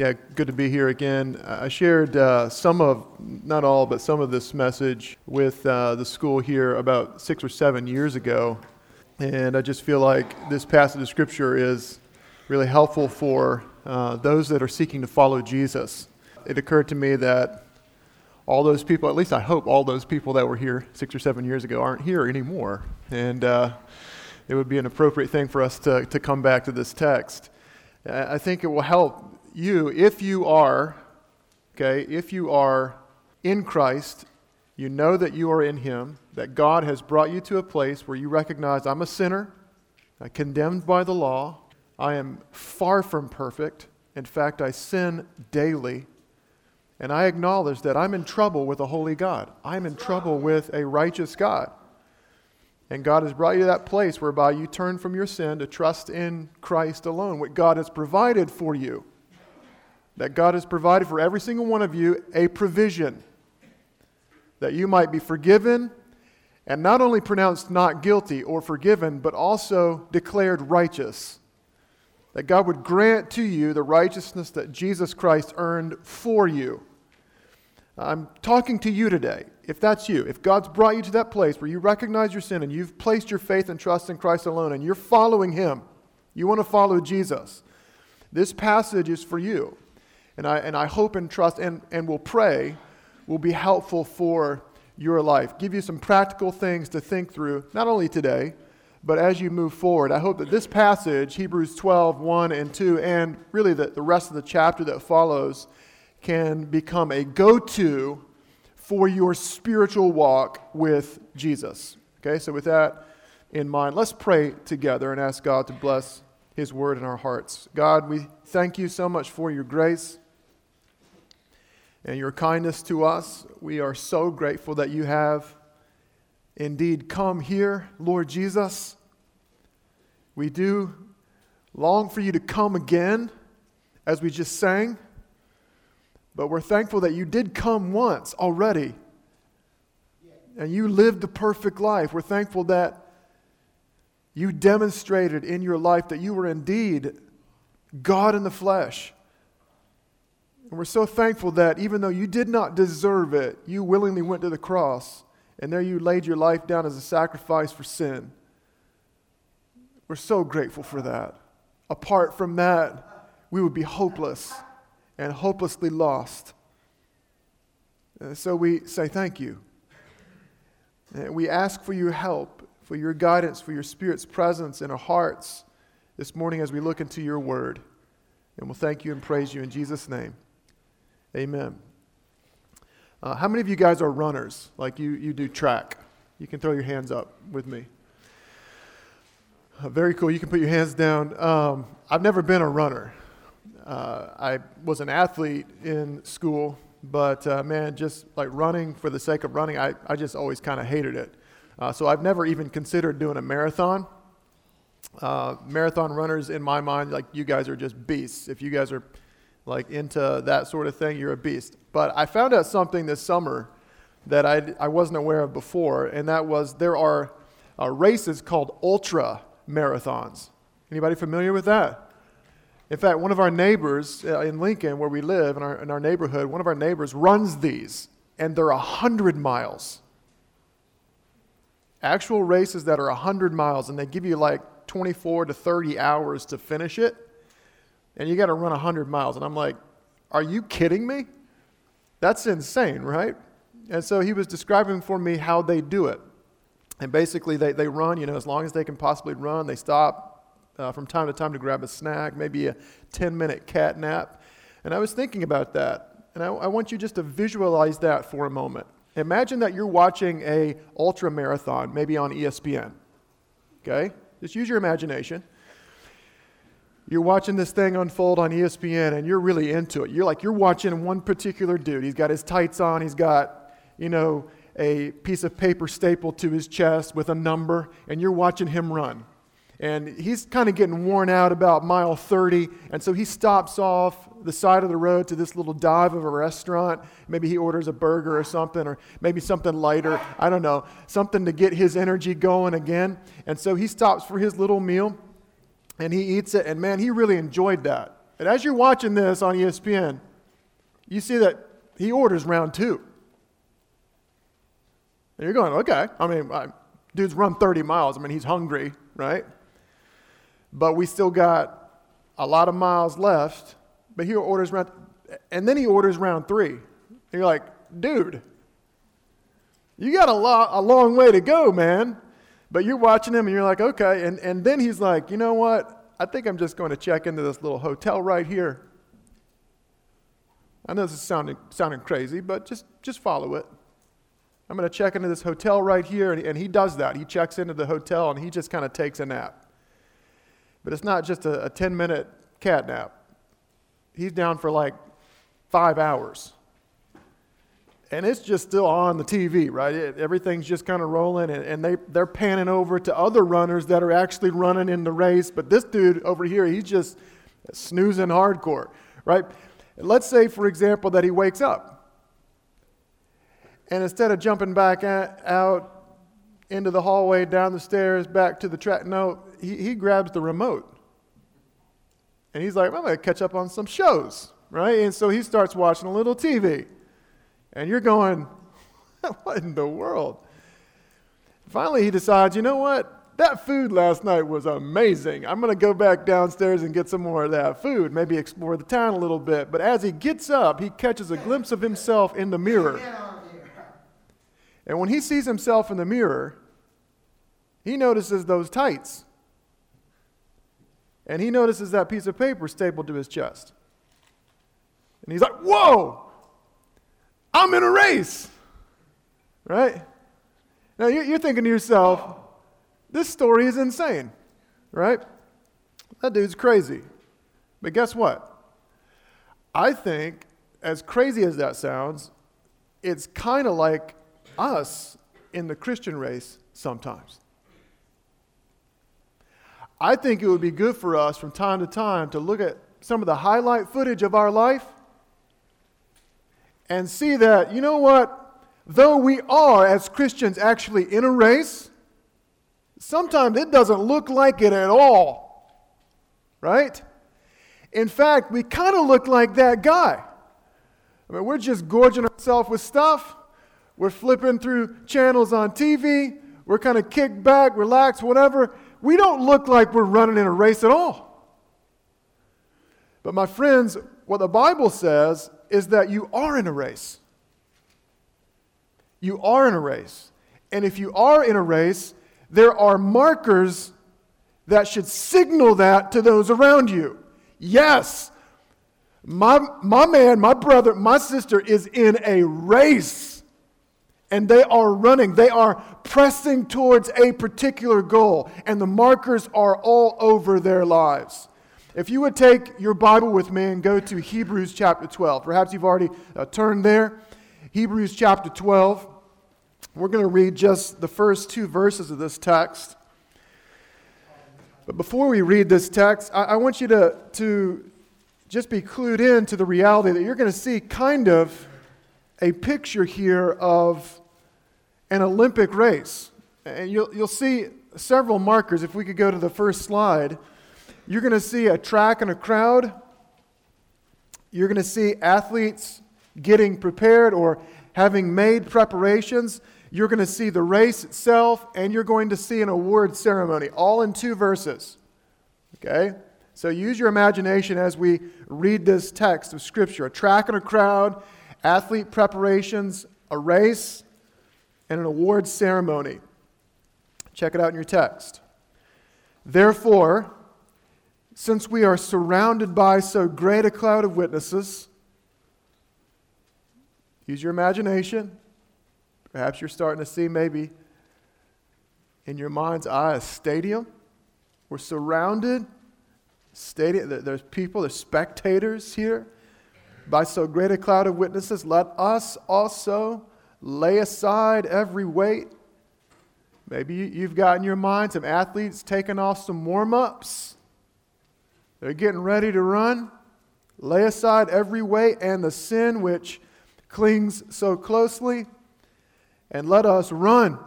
Yeah, good to be here again. I shared uh, some of, not all, but some of this message with uh, the school here about six or seven years ago. And I just feel like this passage of Scripture is really helpful for uh, those that are seeking to follow Jesus. It occurred to me that all those people, at least I hope all those people that were here six or seven years ago, aren't here anymore. And uh, it would be an appropriate thing for us to, to come back to this text. I think it will help you if you are, okay, if you are in Christ, you know that you are in Him, that God has brought you to a place where you recognize I'm a sinner, I'm condemned by the law, I am far from perfect. In fact, I sin daily. And I acknowledge that I'm in trouble with a holy God. I'm in trouble with a righteous God. And God has brought you to that place whereby you turn from your sin to trust in Christ alone, what God has provided for you. That God has provided for every single one of you a provision that you might be forgiven and not only pronounced not guilty or forgiven, but also declared righteous. That God would grant to you the righteousness that Jesus Christ earned for you. I'm talking to you today. If that's you, if God's brought you to that place where you recognize your sin and you've placed your faith and trust in Christ alone and you're following Him, you want to follow Jesus, this passage is for you. And I, and I hope and trust and, and will pray will be helpful for your life. Give you some practical things to think through, not only today, but as you move forward. I hope that this passage, Hebrews 12, 1 and 2, and really the, the rest of the chapter that follows, can become a go to for your spiritual walk with Jesus. Okay, so with that in mind, let's pray together and ask God to bless His word in our hearts. God, we thank you so much for your grace and your kindness to us. We are so grateful that you have indeed come here, Lord Jesus. We do long for you to come again, as we just sang. But we're thankful that you did come once already. And you lived the perfect life. We're thankful that you demonstrated in your life that you were indeed God in the flesh. And we're so thankful that even though you did not deserve it, you willingly went to the cross and there you laid your life down as a sacrifice for sin. We're so grateful for that. Apart from that, we would be hopeless and hopelessly lost. And so we say thank you. And we ask for your help, for your guidance, for your Spirit's presence in our hearts this morning as we look into your word. And we'll thank you and praise you in Jesus' name. Amen. Uh, how many of you guys are runners? Like you, you do track? You can throw your hands up with me. Uh, very cool. You can put your hands down. Um, I've never been a runner. Uh, I was an athlete in school, but uh, man, just like running for the sake of running, I, I just always kind of hated it. Uh, so I've never even considered doing a marathon. Uh, marathon runners, in my mind, like you guys are just beasts. If you guys are like into that sort of thing, you're a beast. But I found out something this summer that I, I wasn't aware of before, and that was there are uh, races called ultra marathons. Anybody familiar with that? In fact, one of our neighbors uh, in Lincoln, where we live, in our, in our neighborhood, one of our neighbors runs these, and they're 100 miles. Actual races that are 100 miles, and they give you like 24 to 30 hours to finish it, and you got to run 100 miles. And I'm like, are you kidding me? That's insane, right? And so he was describing for me how they do it. And basically, they, they run, you know, as long as they can possibly run, they stop, uh, from time to time to grab a snack, maybe a 10 minute cat nap. And I was thinking about that. And I, I want you just to visualize that for a moment. Imagine that you're watching a ultra marathon, maybe on ESPN. Okay? Just use your imagination. You're watching this thing unfold on ESPN and you're really into it. You're like, you're watching one particular dude. He's got his tights on, he's got, you know, a piece of paper stapled to his chest with a number, and you're watching him run. And he's kind of getting worn out about mile 30 and so he stops off the side of the road to this little dive of a restaurant. Maybe he orders a burger or something or maybe something lighter. I don't know. Something to get his energy going again. And so he stops for his little meal and he eats it and man he really enjoyed that And as you're watching this on ESPN, you see that he orders round two. And you're going, okay. I mean, I, dude's run 30 miles. I mean, he's hungry, right? But we still got a lot of miles left. But he orders round, and then he orders round three. And you're like, dude, you got a, lo- a long way to go, man. But you're watching him and you're like, okay. And, and then he's like, you know what? I think I'm just going to check into this little hotel right here. I know this is sounding, sounding crazy, but just, just follow it. I'm going to check into this hotel right here. And, and he does that. He checks into the hotel and he just kind of takes a nap. But it's not just a, a 10 minute cat nap, he's down for like five hours and it's just still on the TV, right? It, everything's just kind of rolling, and, and, they, they're panning over to other runners that are actually running in the race. But this dude over here, he's just snoozing hardcore, right? Let's say, for example, that he wakes up, and instead of jumping back out into the hallway, down the stairs, back to the track, no, he, he grabs the remote. And he's like, I'm going to catch up on some shows, right? And so he starts watching a little TV. And you're going, what in the world? Finally, he decides, you know what? That food last night was amazing. I'm going to go back downstairs and get some more of that food, maybe explore the town a little bit. But as he gets up, he catches a glimpse of himself in the mirror. And when he sees himself in the mirror, he notices those tights. And he notices that piece of paper stapled to his chest. And he's like, Whoa! I'm in a race. Right? Now you're thinking to yourself, this story is insane. Right? That dude's crazy. But guess what? I think, as crazy as that sounds, it's kind of like us in the Christian race sometimes. I think it would be good for us from time to time to look at some of the highlight footage of our life and see that, you know what? Though we are, as Christians, actually in a race, sometimes it doesn't look like it at all. Right? In fact, we kind of look like that guy. I mean, we're just gorging ourselves with stuff. We're flipping through channels on TV. We're kind of kicked back, relaxed, whatever. We don't look like we're running in a race at all. But, my friends, what the Bible says is that you are in a race. You are in a race. And if you are in a race, there are markers that should signal that to those around you. Yes, my, my man, my brother, my sister is in a race. And they are running, they are pressing towards a particular goal, and the markers are all over their lives. If you would take your Bible with me and go to Hebrews chapter 12, perhaps you've already uh, turned there. Hebrews chapter 12. We're going to read just the first two verses of this text. But before we read this text, I, I want you to, to just be clued in to the reality that you're going to see kind of a picture here of an Olympic race. And you'll, you'll see several markers. If we could go to the first slide. You're going to see a track and a crowd. You're going to see athletes getting prepared or having made preparations. You're going to see the race itself, and you're going to see an award ceremony, all in two verses. Okay? So use your imagination as we read this text of Scripture a track and a crowd, athlete preparations, a race, and an award ceremony. Check it out in your text. Therefore, since we are surrounded by so great a cloud of witnesses, use your imagination. Perhaps you're starting to see maybe in your mind's eye a stadium. We're surrounded. Stadium, there's people, there's spectators here. By so great a cloud of witnesses, let us also lay aside every weight. Maybe you've got in your mind some athletes taking off some warm ups they're getting ready to run. Lay aside every weight and the sin which clings so closely, and let us run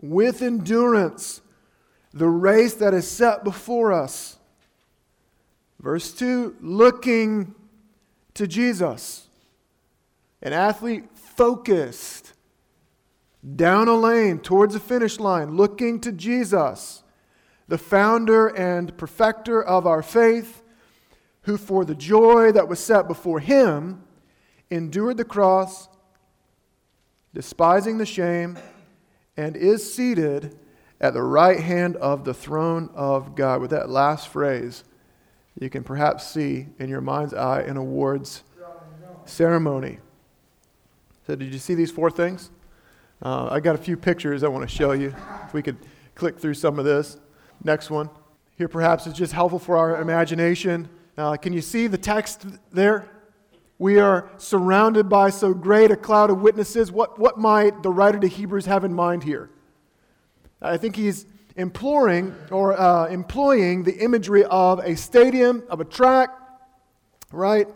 with endurance the race that is set before us. Verse 2 looking to Jesus. An athlete focused down a lane towards the finish line, looking to Jesus, the founder and perfecter of our faith, who for the joy that was set before him endured the cross, despising the shame, and is seated at the right hand of the throne of God. With that last phrase, you can perhaps see in your mind's eye an awards ceremony. So, did you see these four things? Uh, I got a few pictures I want to show you. If we could click through some of this. Next one. Here, perhaps, is just helpful for our imagination. Uh, can you see the text there? We are surrounded by so great a cloud of witnesses. What, what might the writer to Hebrews have in mind here? I think he's imploring or uh, employing the imagery of a stadium, of a track, right?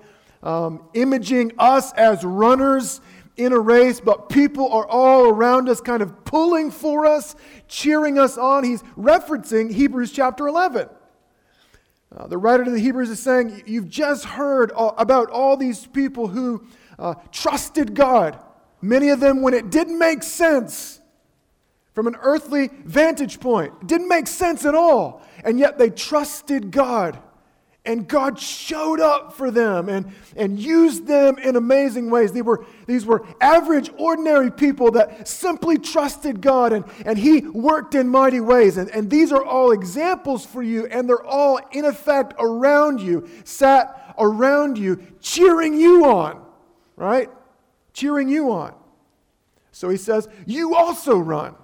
Um, imaging us as runners in a race, but people are all around us, kind of pulling for us, cheering us on. He's referencing Hebrews chapter 11. Uh, the writer to the Hebrews is saying, You've just heard all, about all these people who uh, trusted God, many of them when it didn't make sense from an earthly vantage point. Didn't make sense at all. And yet they trusted God. And God showed up for them and, and used them in amazing ways. They were, these were average, ordinary people that simply trusted God, and, and He worked in mighty ways. And, and these are all examples for you, and they're all, in effect, around you, sat around you, cheering you on, right? Cheering you on. So He says, You also run.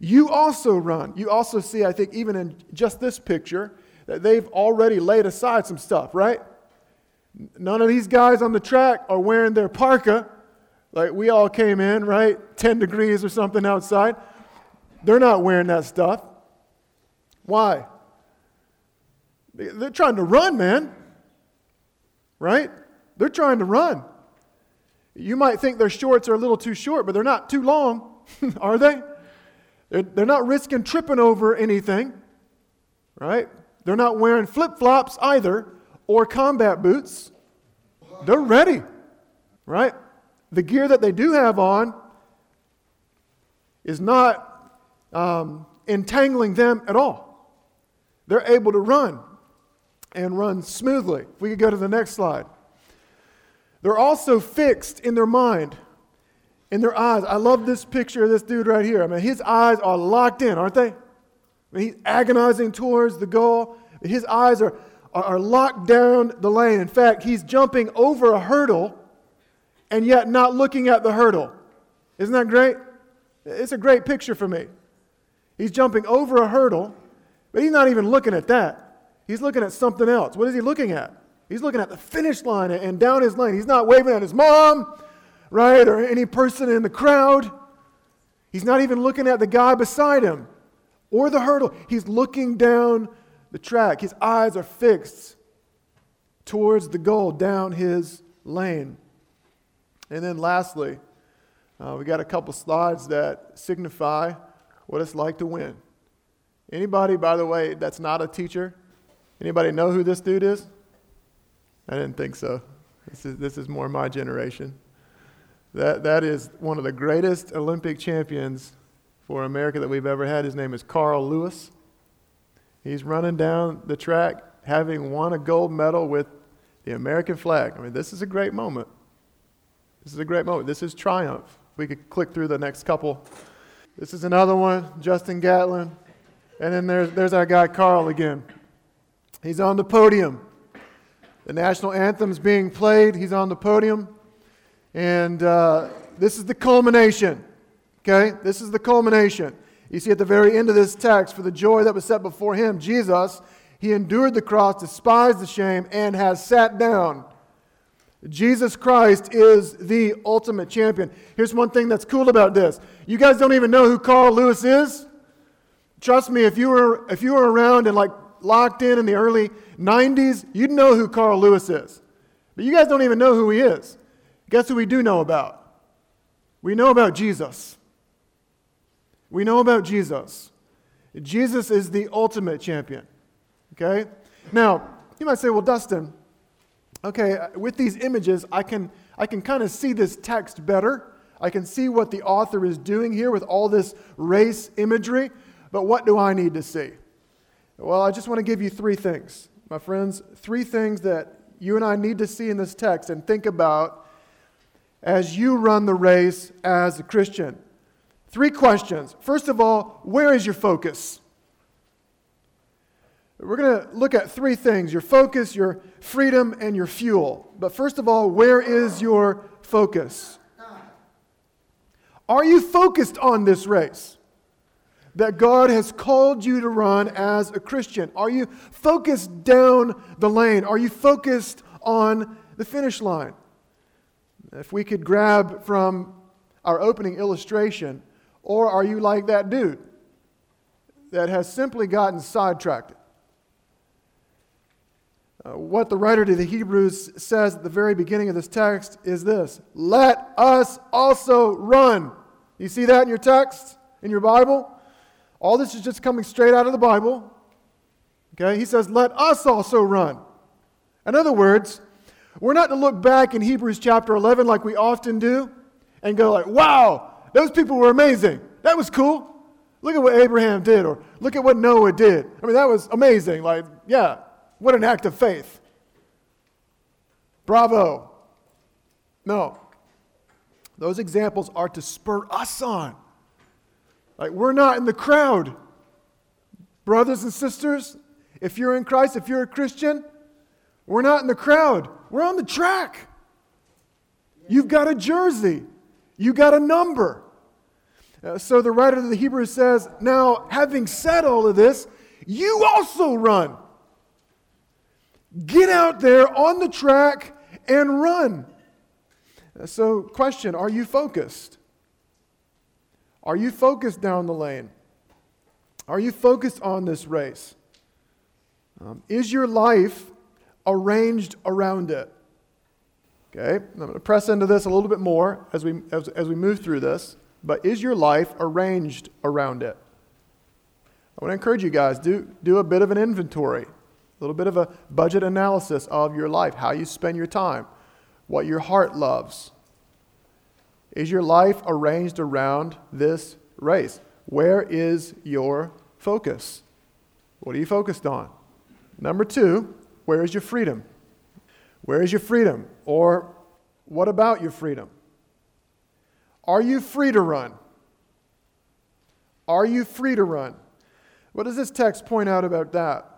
You also run. You also see, I think, even in just this picture, they've already laid aside some stuff, right? None of these guys on the track are wearing their parka like we all came in, right? 10 degrees or something outside. They're not wearing that stuff. Why? They're trying to run, man. Right? They're trying to run. You might think their shorts are a little too short, but they're not too long, are they? They're, they're not risking tripping over anything, right? They're not wearing flip flops either or combat boots. They're ready, right? The gear that they do have on is not um, entangling them at all. They're able to run and run smoothly. If we could go to the next slide. They're also fixed in their mind, in their eyes. I love this picture of this dude right here. I mean, his eyes are locked in, aren't they? He's agonizing towards the goal. His eyes are, are locked down the lane. In fact, he's jumping over a hurdle and yet not looking at the hurdle. Isn't that great? It's a great picture for me. He's jumping over a hurdle, but he's not even looking at that. He's looking at something else. What is he looking at? He's looking at the finish line and down his lane. He's not waving at his mom, right, or any person in the crowd. He's not even looking at the guy beside him or the hurdle. He's looking down the track. His eyes are fixed towards the goal down his lane. And then lastly, uh, we got a couple slides that signify what it's like to win. Anybody, by the way, that's not a teacher? Anybody know who this dude is? I didn't think so. This is, this is more my generation. That, that is one of the greatest Olympic champions for America that we've ever had. His name is Carl Lewis. He's running down the track having won a gold medal with the American flag. I mean, this is a great moment. This is a great moment. This is triumph. We could click through the next couple. This is another one, Justin Gatlin. And then there's, there's our guy, Carl, again. He's on the podium. The national anthem's being played. He's on the podium. And uh, this is the culmination. Okay? This is the culmination. You see at the very end of this text, for the joy that was set before him, Jesus, he endured the cross, despised the shame, and has sat down. Jesus Christ is the ultimate champion. Here's one thing that's cool about this. You guys don't even know who Carl Lewis is? Trust me, if you were if you were around and like locked in in the early 90s, you'd know who Carl Lewis is. But you guys don't even know who he is. Guess who we do know about? We know about Jesus. We know about Jesus. Jesus is the ultimate champion. Okay? Now, you might say, well, Dustin, okay, with these images, I can, I can kind of see this text better. I can see what the author is doing here with all this race imagery, but what do I need to see? Well, I just want to give you three things, my friends, three things that you and I need to see in this text and think about as you run the race as a Christian. Three questions. First of all, where is your focus? We're going to look at three things your focus, your freedom, and your fuel. But first of all, where is your focus? Are you focused on this race that God has called you to run as a Christian? Are you focused down the lane? Are you focused on the finish line? If we could grab from our opening illustration, or are you like that dude that has simply gotten sidetracked? Uh, what the writer to the Hebrews says at the very beginning of this text is this Let us also run. You see that in your text, in your Bible? All this is just coming straight out of the Bible. Okay? He says, Let us also run. In other words, we're not to look back in Hebrews chapter 11 like we often do and go like, wow, those people were amazing. That was cool. Look at what Abraham did, or look at what Noah did. I mean, that was amazing. Like, yeah, what an act of faith. Bravo. No. Those examples are to spur us on. Like, we're not in the crowd. Brothers and sisters, if you're in Christ, if you're a Christian, we're not in the crowd. We're on the track. You've got a jersey, you got a number. Uh, so the writer of the Hebrews says, Now, having said all of this, you also run. Get out there on the track and run. Uh, so, question Are you focused? Are you focused down the lane? Are you focused on this race? Um, is your life arranged around it? Okay, I'm going to press into this a little bit more as we, as, as we move through this, but is your life arranged around it? I want to encourage you guys, do, do a bit of an inventory a little bit of a budget analysis of your life, how you spend your time, what your heart loves. Is your life arranged around this race? Where is your focus? What are you focused on? Number two, where is your freedom? Where is your freedom? Or what about your freedom? Are you free to run? Are you free to run? What does this text point out about that?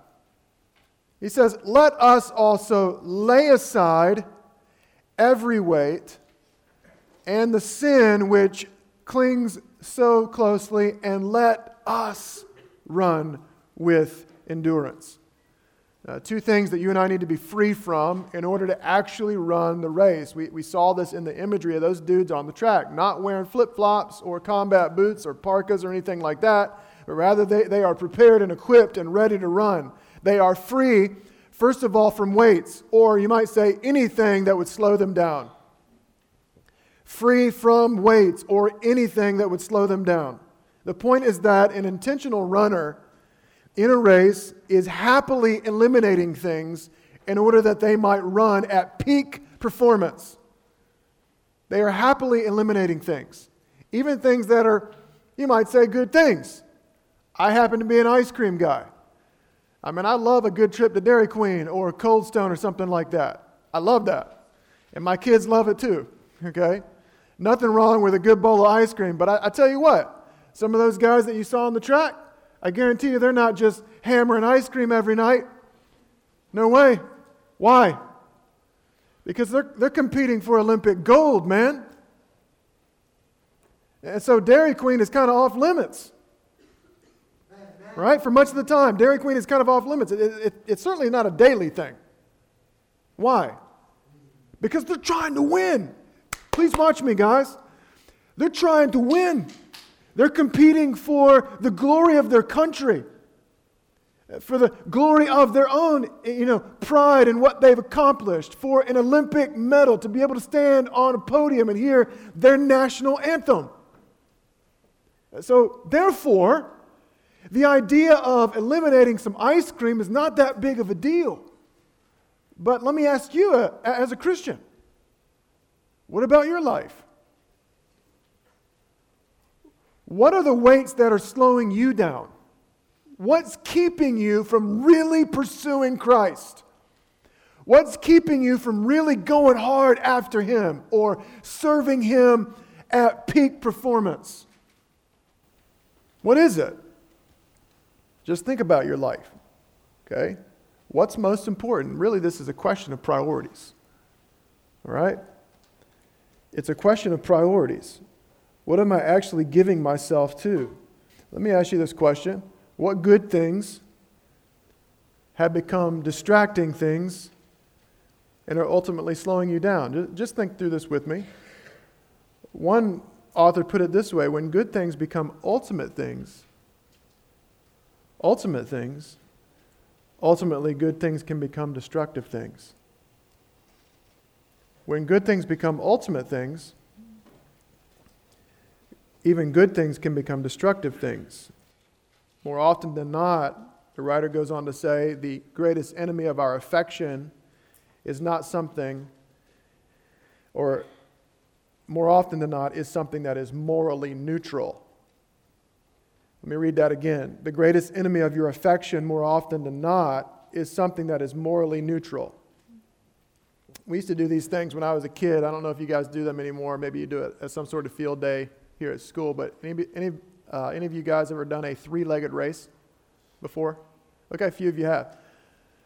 He says, Let us also lay aside every weight and the sin which clings so closely, and let us run with endurance. Uh, two things that you and I need to be free from in order to actually run the race. We, we saw this in the imagery of those dudes on the track, not wearing flip flops or combat boots or parkas or anything like that, but rather they, they are prepared and equipped and ready to run. They are free, first of all, from weights, or you might say anything that would slow them down. Free from weights or anything that would slow them down. The point is that an intentional runner in a race is happily eliminating things in order that they might run at peak performance. They are happily eliminating things, even things that are, you might say, good things. I happen to be an ice cream guy. I mean, I love a good trip to Dairy Queen or Cold Stone or something like that. I love that. And my kids love it too, okay? Nothing wrong with a good bowl of ice cream, but I, I tell you what, some of those guys that you saw on the track, I guarantee you they're not just hammering ice cream every night. No way. Why? Because they're, they're competing for Olympic gold, man. And so Dairy Queen is kind of off limits right? For much of the time, Dairy Queen is kind of off limits. It, it, it's certainly not a daily thing. Why? Because they're trying to win. Please watch me, guys. They're trying to win. They're competing for the glory of their country, for the glory of their own, you know, pride in what they've accomplished, for an Olympic medal to be able to stand on a podium and hear their national anthem. So, therefore, The idea of eliminating some ice cream is not that big of a deal. But let me ask you, uh, as a Christian, what about your life? What are the weights that are slowing you down? What's keeping you from really pursuing Christ? What's keeping you from really going hard after Him or serving Him at peak performance? What is it? Just think about your life, okay? What's most important? Really, this is a question of priorities, all right? It's a question of priorities. What am I actually giving myself to? Let me ask you this question What good things have become distracting things and are ultimately slowing you down? Just think through this with me. One author put it this way when good things become ultimate things, ultimate things, ultimately good things can become destructive things. When good things become ultimate things, even good things can become destructive things. More often than not, the writer goes on to say the greatest enemy of our affection is not something, or more often than not, is something that is morally neutral. Let me read that again. The greatest enemy of your affection, more often than not, is something that is morally neutral. We used to do these things when I was a kid. I don't know if you guys do them anymore. Maybe you do it as some sort of field day here at school, but any, any, uh, any of you guys ever done a three legged race before? Okay, a few of you have.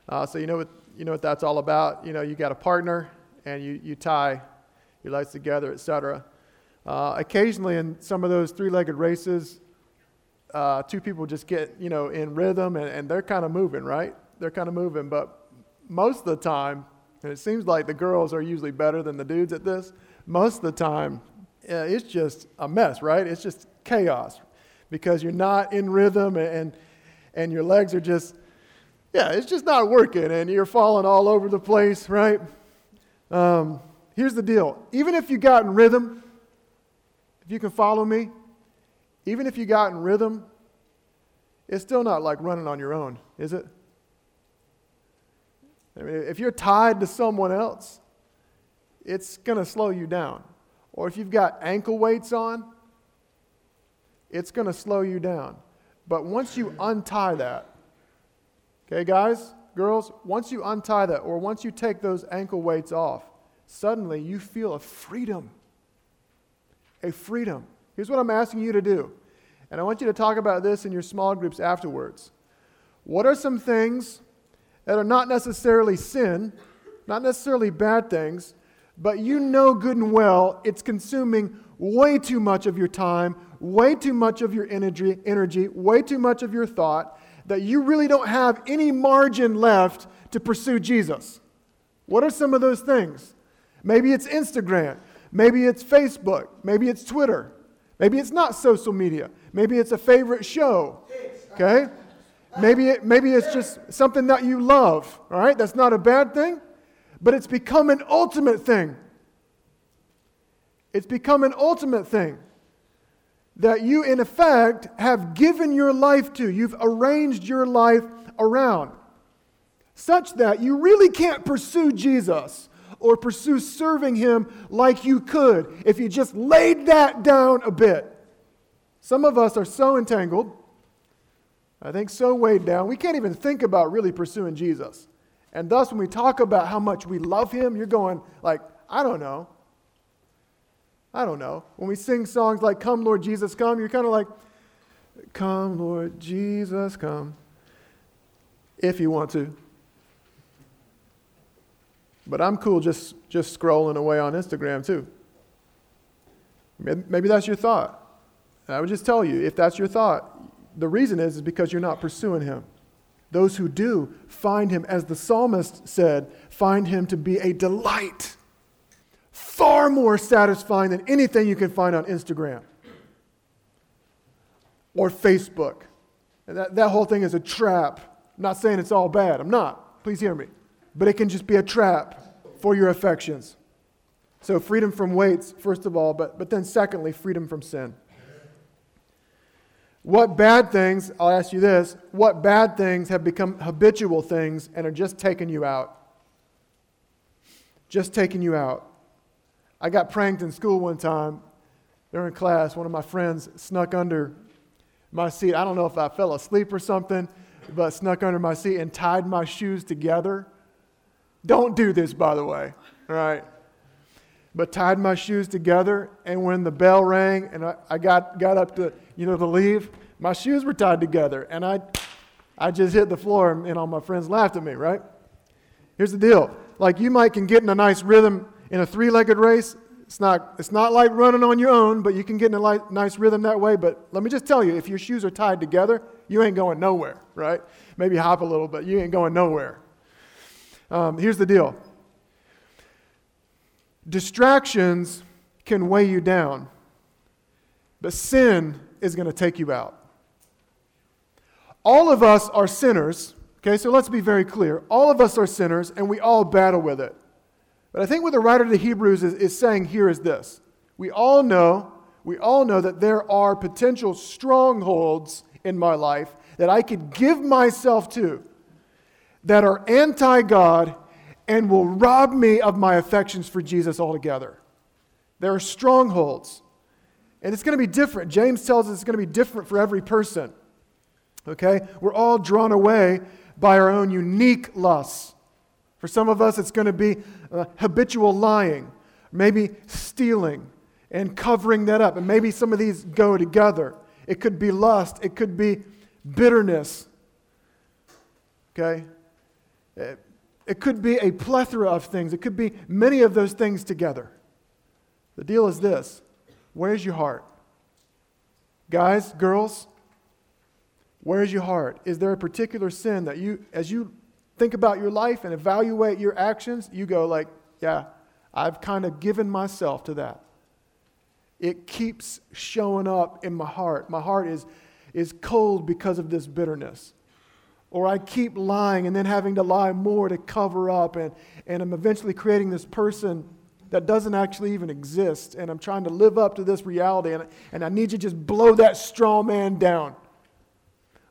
Uh, so you know, what, you know what that's all about. You know, you got a partner and you, you tie your legs together, etc. Uh, occasionally, in some of those three legged races, uh, two people just get you know in rhythm and, and they're kind of moving, right? They're kind of moving, but most of the time, and it seems like the girls are usually better than the dudes at this. Most of the time, uh, it's just a mess, right? It's just chaos because you're not in rhythm and, and your legs are just, yeah, it's just not working and you're falling all over the place, right? Um, here's the deal even if you got in rhythm, if you can follow me, even if you got in rhythm, it's still not like running on your own, is it? I mean, if you're tied to someone else, it's going to slow you down or if you've got ankle weights on, it's going to slow you down. But once you untie that, okay, guys, girls, once you untie that, or once you take those ankle weights off, suddenly you feel a freedom. A freedom. Here's what I'm asking you to do. And I want you to talk about this in your small groups afterwards. What are some things that are not necessarily sin, not necessarily bad things, but you know good and well it's consuming way too much of your time, way too much of your energy, energy, way too much of your thought, that you really don't have any margin left to pursue Jesus. What are some of those things? Maybe it's Instagram, maybe it's Facebook, maybe it's Twitter, maybe it's not social media, maybe it's a favorite show. Okay? Maybe, it, maybe it's just something that you love, all right? That's not a bad thing but it's become an ultimate thing. It's become an ultimate thing that you, in effect, have given your life to. You've arranged your life around such that you really can't pursue Jesus or pursue serving Him like you could if you just laid that down a bit. Some of us are so entangled, I think so weighed down, we can't even think about really pursuing Jesus. And thus, when we talk about how much we love him, you're going, like, I don't know. I don't know. When we sing songs like Come, Lord Jesus, Come, you're kind of like, Come, Lord Jesus, come. If you want to. But I'm cool just, just scrolling away on Instagram too. Maybe that's your thought. I would just tell you, if that's your thought, the reason is, is because you're not pursuing him. Those who do find him, as the psalmist said, find him to be a delight. Far more satisfying than anything you can find on Instagram or Facebook. That, that whole thing is a trap. I'm not saying it's all bad. I'm not. Please hear me. But it can just be a trap for your affections. So, freedom from weights, first of all, but, but then secondly, freedom from sin. What bad things, I'll ask you this, what bad things have become habitual things and are just taking you out? Just taking you out. I got pranked in school one time during class. One of my friends snuck under my seat. I don't know if I fell asleep or something, but snuck under my seat and tied my shoes together. Don't do this, by the way, all right? But tied my shoes together, and when the bell rang and I, I got, got up to, you know, to leave, my shoes were tied together, and I, I just hit the floor, and all my friends laughed at me, right? Here's the deal. Like, you might can get in a nice rhythm in a three-legged race, it's not, it's not like running on your own, but you can get in a light, nice rhythm that way. But let me just tell you if your shoes are tied together, you ain't going nowhere, right? Maybe hop a little, but you ain't going nowhere. Um, here's the deal distractions can weigh you down, but sin is going to take you out. All of us are sinners, okay? So let's be very clear. All of us are sinners, and we all battle with it. But I think what the writer the Hebrews is, is saying here is this. We all know, we all know that there are potential strongholds in my life that I could give myself to that are anti God and will rob me of my affections for Jesus altogether. There are strongholds. And it's going to be different. James tells us it's going to be different for every person. Okay? We're all drawn away by our own unique lusts. For some of us, it's going to be uh, habitual lying, maybe stealing and covering that up. And maybe some of these go together. It could be lust, it could be bitterness. Okay? It, could be a plethora of things, it could be many of those things together. The deal is this where's your heart? Guys, girls, where's your heart? Is there a particular sin that you, as you think about your life and evaluate your actions, you go like, yeah, I've kind of given myself to that. It keeps showing up in my heart. My heart is, is cold because of this bitterness. Or I keep lying and then having to lie more to cover up, and, and I'm eventually creating this person that doesn't actually even exist, and I'm trying to live up to this reality, and, and I need you to just blow that straw man down.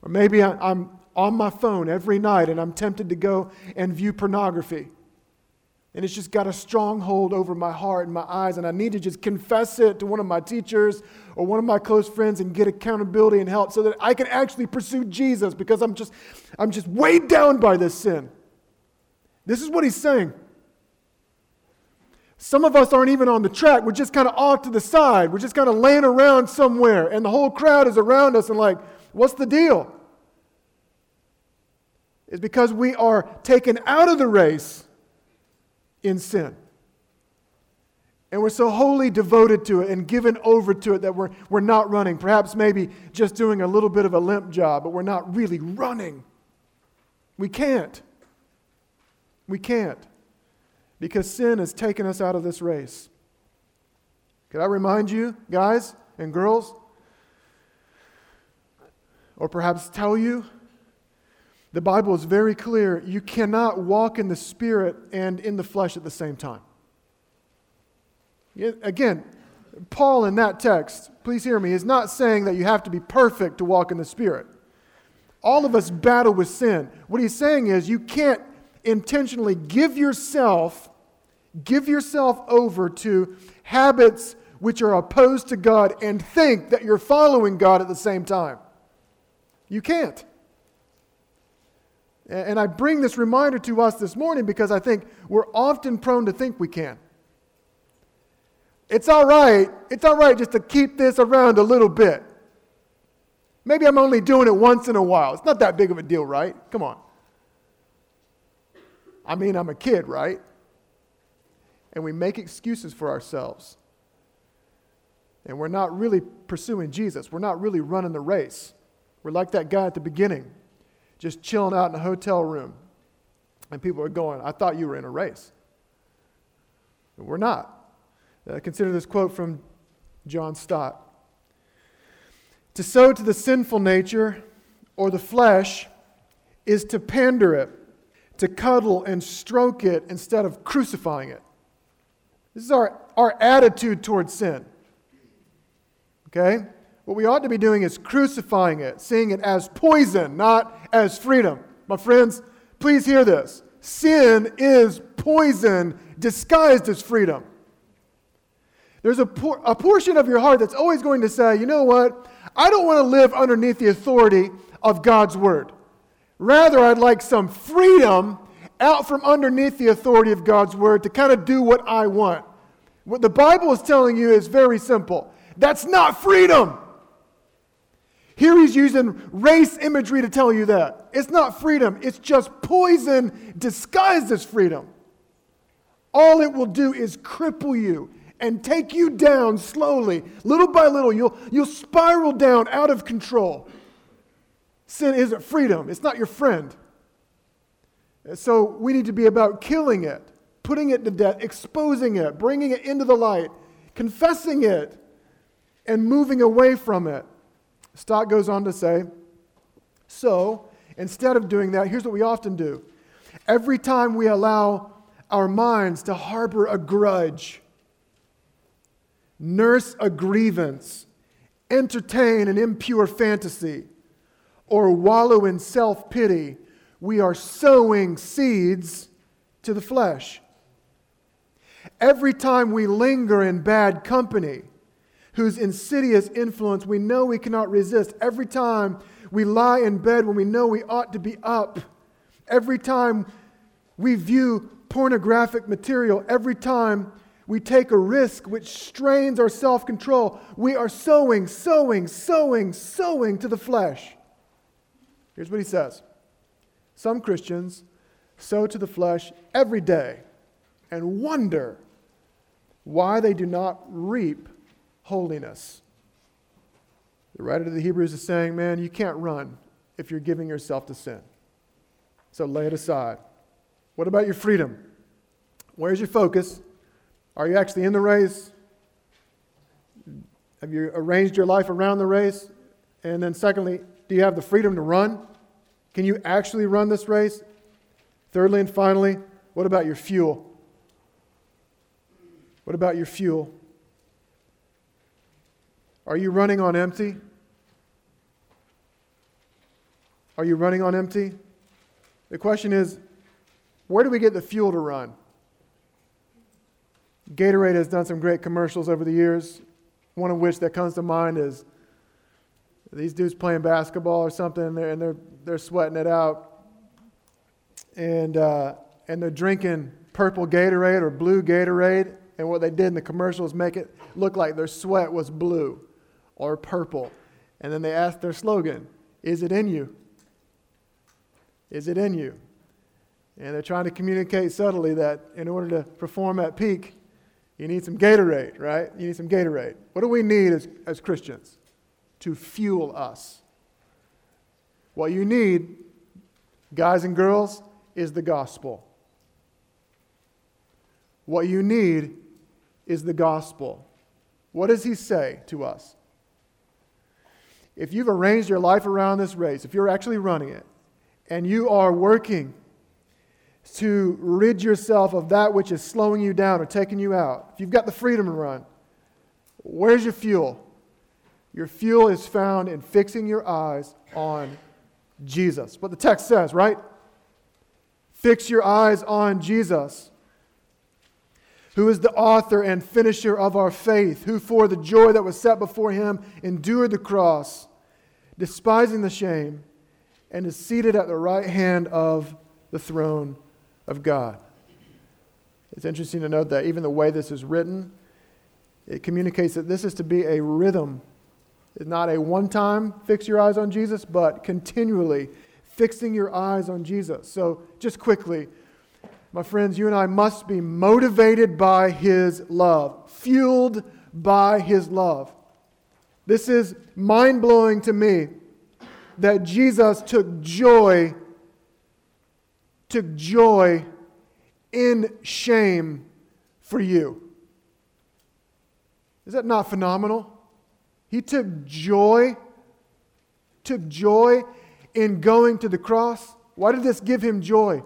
Or maybe I, I'm, on my phone every night and I'm tempted to go and view pornography. And it's just got a stronghold over my heart and my eyes, and I need to just confess it to one of my teachers or one of my close friends and get accountability and help so that I can actually pursue Jesus because I'm just, I'm just weighed down by this sin. This is what he's saying. Some of us aren't even on the track. We're just kind of off to the side. We're just kind of laying around somewhere, and the whole crowd is around us and like, what's the deal? It's because we are taken out of the race in sin. And we're so wholly devoted to it and given over to it that we're, we're not running. Perhaps maybe just doing a little bit of a limp job, but we're not really running. We can't. We can't. Because sin has taken us out of this race. Could I remind you, guys and girls, or perhaps tell you the Bible is very clear you cannot walk in the Spirit and in the flesh at the same time. Again, Paul in that text, please hear me, is not saying that you have to be perfect to walk in the Spirit. All of us battle with sin. What he's saying is you can't intentionally give yourself give yourself over to habits which are opposed to God and think that you're following God at the same time. You can't. And I bring this reminder to us this morning because I think we're often prone to think we can. It's all right. It's all right just to keep this around a little bit. Maybe I'm only doing it once in a while. It's not that big of a deal, right? Come on. I mean, I'm a kid, right? And we make excuses for ourselves. And we're not really pursuing Jesus. We're not really running the race. We're like that guy at the beginning just chilling out in a hotel room. And people are going, I thought you were in a race. We're not. Uh, consider this quote from John Stott To sow to the sinful nature or the flesh is to pander it, to cuddle and stroke it instead of crucifying it. This is our, our attitude towards sin. Okay? What we ought to be doing is crucifying it, seeing it as poison, not as freedom. My friends, please hear this. Sin is poison disguised as freedom. There's a, por- a portion of your heart that's always going to say, you know what? I don't want to live underneath the authority of God's word. Rather, I'd like some freedom out from underneath the authority of God's word to kind of do what I want. What the Bible is telling you is very simple that's not freedom. Here he's using race imagery to tell you that. It's not freedom, it's just poison disguised as freedom. All it will do is cripple you and take you down slowly. Little by little, you'll, you'll spiral down out of control. Sin isn't freedom, it's not your friend. So we need to be about killing it, putting it to death, exposing it, bringing it into the light, confessing it, and moving away from it. Stott goes on to say So, instead of doing that, here's what we often do. Every time we allow our minds to harbor a grudge, nurse a grievance, entertain an impure fantasy, or wallow in self pity, we are sowing seeds to the flesh. Every time we linger in bad company, whose insidious influence we know we cannot resist. Every time we lie in bed when we know we ought to be up. Every time we view pornographic material. Every time we take a risk which strains our self control. We are sowing, sowing, sowing, sowing to the flesh. Here's what he says Some Christians sow to the flesh every day and wonder why they do not reap holiness. The writer to the Hebrews is saying, man, you can't run if you're giving yourself to sin. So lay it aside. What about your freedom? Where's your focus? Are you actually in the race? Have you arranged your life around the race? And then, secondly, do you have the freedom to run? Can you actually run this race? Thirdly and finally, what about your fuel? What about your fuel? Are you running on empty? Are you running on empty? The question is where do we get the fuel to run? Gatorade has done some great commercials over the years. One of which that comes to mind is these dudes playing basketball or something, and they're, and they're, they're sweating it out. And, uh, and they're drinking purple Gatorade or blue Gatorade. And what they did in the commercial is make it look like their sweat was blue or purple. And then they ask their slogan Is it in you? Is it in you? And they're trying to communicate subtly that in order to perform at peak, you need some Gatorade, right? You need some Gatorade. What do we need as, as Christians? To fuel us. What you need, guys and girls, is the gospel. What you need is the gospel. What does he say to us? If you've arranged your life around this race, if you're actually running it, and you are working to rid yourself of that which is slowing you down or taking you out, if you've got the freedom to run, where's your fuel? Your fuel is found in fixing your eyes on Jesus. What the text says, right? Fix your eyes on Jesus, who is the author and finisher of our faith, who for the joy that was set before him endured the cross despising the shame, and is seated at the right hand of the throne of God. It's interesting to note that even the way this is written, it communicates that this is to be a rhythm. It's not a one time fix your eyes on Jesus, but continually fixing your eyes on Jesus. So, just quickly, my friends, you and I must be motivated by His love, fueled by His love. This is mind blowing to me that Jesus took joy, took joy in shame for you. Is that not phenomenal? He took joy, took joy in going to the cross. Why did this give him joy?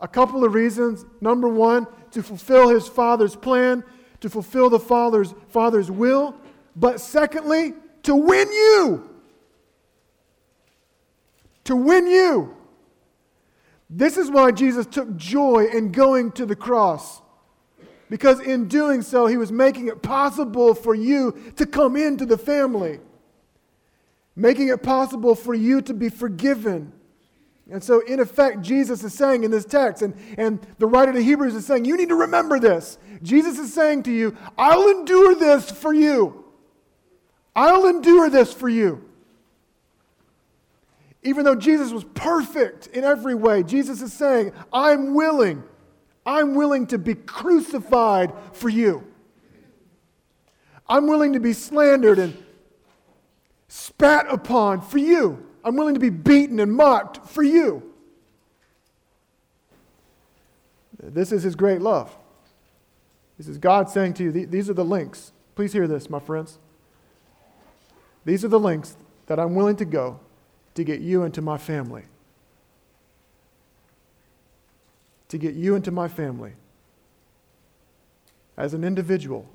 A couple of reasons. Number one, to fulfill his father's plan to fulfill the Father's, Father's will. but secondly, to win you. To win you. This is why Jesus took joy in going to the cross. Because in doing so, he was making it possible for you to come into the family, making it possible for you to be forgiven. And so, in effect, Jesus is saying in this text, and, and the writer to Hebrews is saying, You need to remember this. Jesus is saying to you, I'll endure this for you. I'll endure this for you. Even though Jesus was perfect in every way, Jesus is saying, I'm willing. I'm willing to be crucified for you. I'm willing to be slandered and spat upon for you. I'm willing to be beaten and mocked for you. This is his great love. This is God saying to you, these are the links. Please hear this, my friends. These are the links that I'm willing to go to get you into my family. To get you into my family as an individual,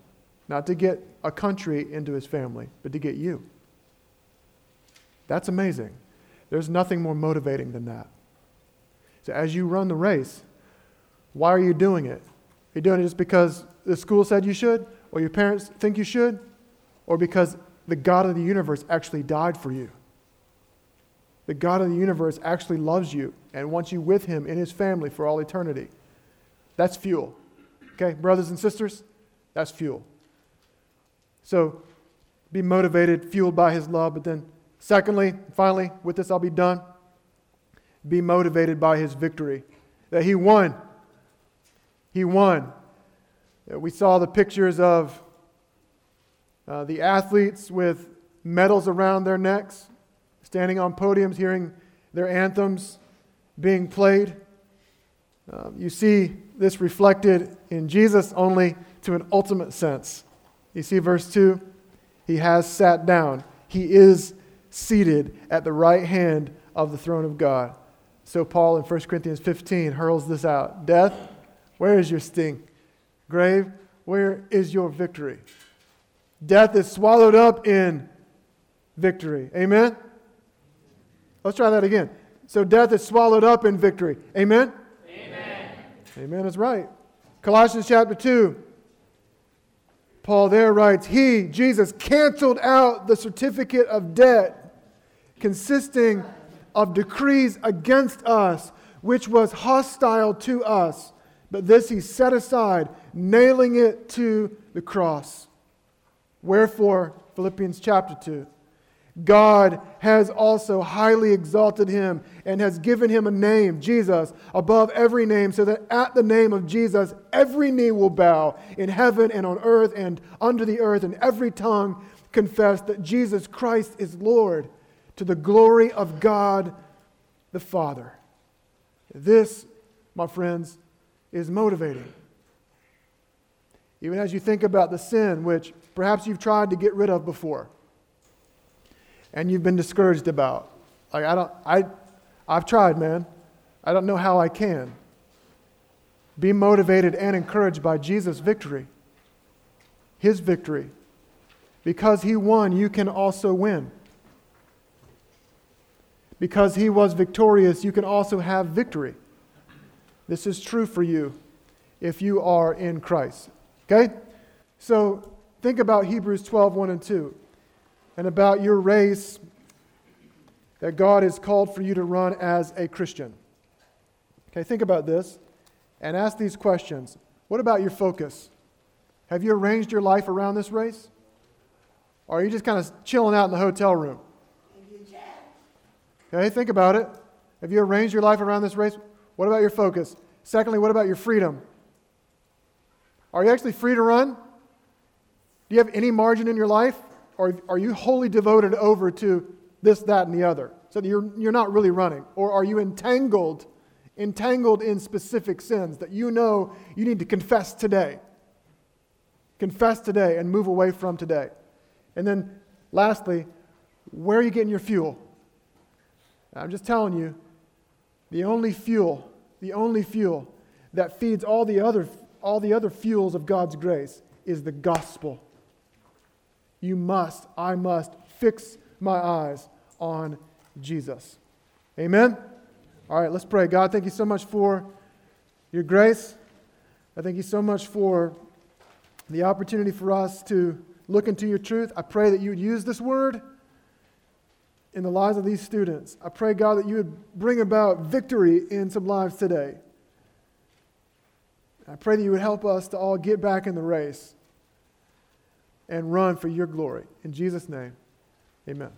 not to get a country into his family, but to get you. That's amazing. There's nothing more motivating than that. So, as you run the race, why are you doing it? Are you doing it just because the school said you should, or your parents think you should, or because the God of the universe actually died for you? The God of the universe actually loves you and wants you with him in his family for all eternity. That's fuel. Okay, brothers and sisters? That's fuel. So be motivated, fueled by his love, but then, secondly, finally, with this I'll be done. Be motivated by his victory. That he won. He won. We saw the pictures of uh, the athletes with medals around their necks standing on podiums, hearing their anthems being played. Uh, you see this reflected in Jesus only to an ultimate sense. You see verse 2? He has sat down, he is seated at the right hand of the throne of God. So, Paul in 1 Corinthians 15 hurls this out Death, where is your sting? Grave, where is your victory? Death is swallowed up in victory. Amen? Let's try that again. So death is swallowed up in victory. Amen? Amen. Amen is right. Colossians chapter 2. Paul there writes, He, Jesus, canceled out the certificate of debt consisting of decrees against us, which was hostile to us. But this he set aside, nailing it to the cross. Wherefore, Philippians chapter 2. God has also highly exalted him and has given him a name, Jesus, above every name, so that at the name of Jesus every knee will bow in heaven and on earth and under the earth, and every tongue confess that Jesus Christ is Lord to the glory of God the Father. This, my friends, is motivating. Even as you think about the sin which perhaps you've tried to get rid of before and you've been discouraged about. Like, I don't, I, I've tried, man. I don't know how I can. Be motivated and encouraged by Jesus' victory, his victory. Because he won, you can also win. Because he was victorious, you can also have victory. This is true for you if you are in Christ. Okay? So think about Hebrews 12, 1 and 2 and about your race that God has called for you to run as a Christian. Okay, think about this and ask these questions. What about your focus? Have you arranged your life around this race? Or are you just kind of chilling out in the hotel room? Okay, think about it. Have you arranged your life around this race? What about your focus? Secondly, what about your freedom? Are you actually free to run? Do you have any margin in your life? Or are you wholly devoted over to this, that, and the other? So you're, you're not really running. Or are you entangled, entangled in specific sins that you know you need to confess today? Confess today and move away from today. And then lastly, where are you getting your fuel? I'm just telling you, the only fuel, the only fuel that feeds all the other, all the other fuels of God's grace is the gospel You must, I must fix my eyes on Jesus. Amen? All right, let's pray. God, thank you so much for your grace. I thank you so much for the opportunity for us to look into your truth. I pray that you would use this word in the lives of these students. I pray, God, that you would bring about victory in some lives today. I pray that you would help us to all get back in the race and run for your glory. In Jesus' name, amen.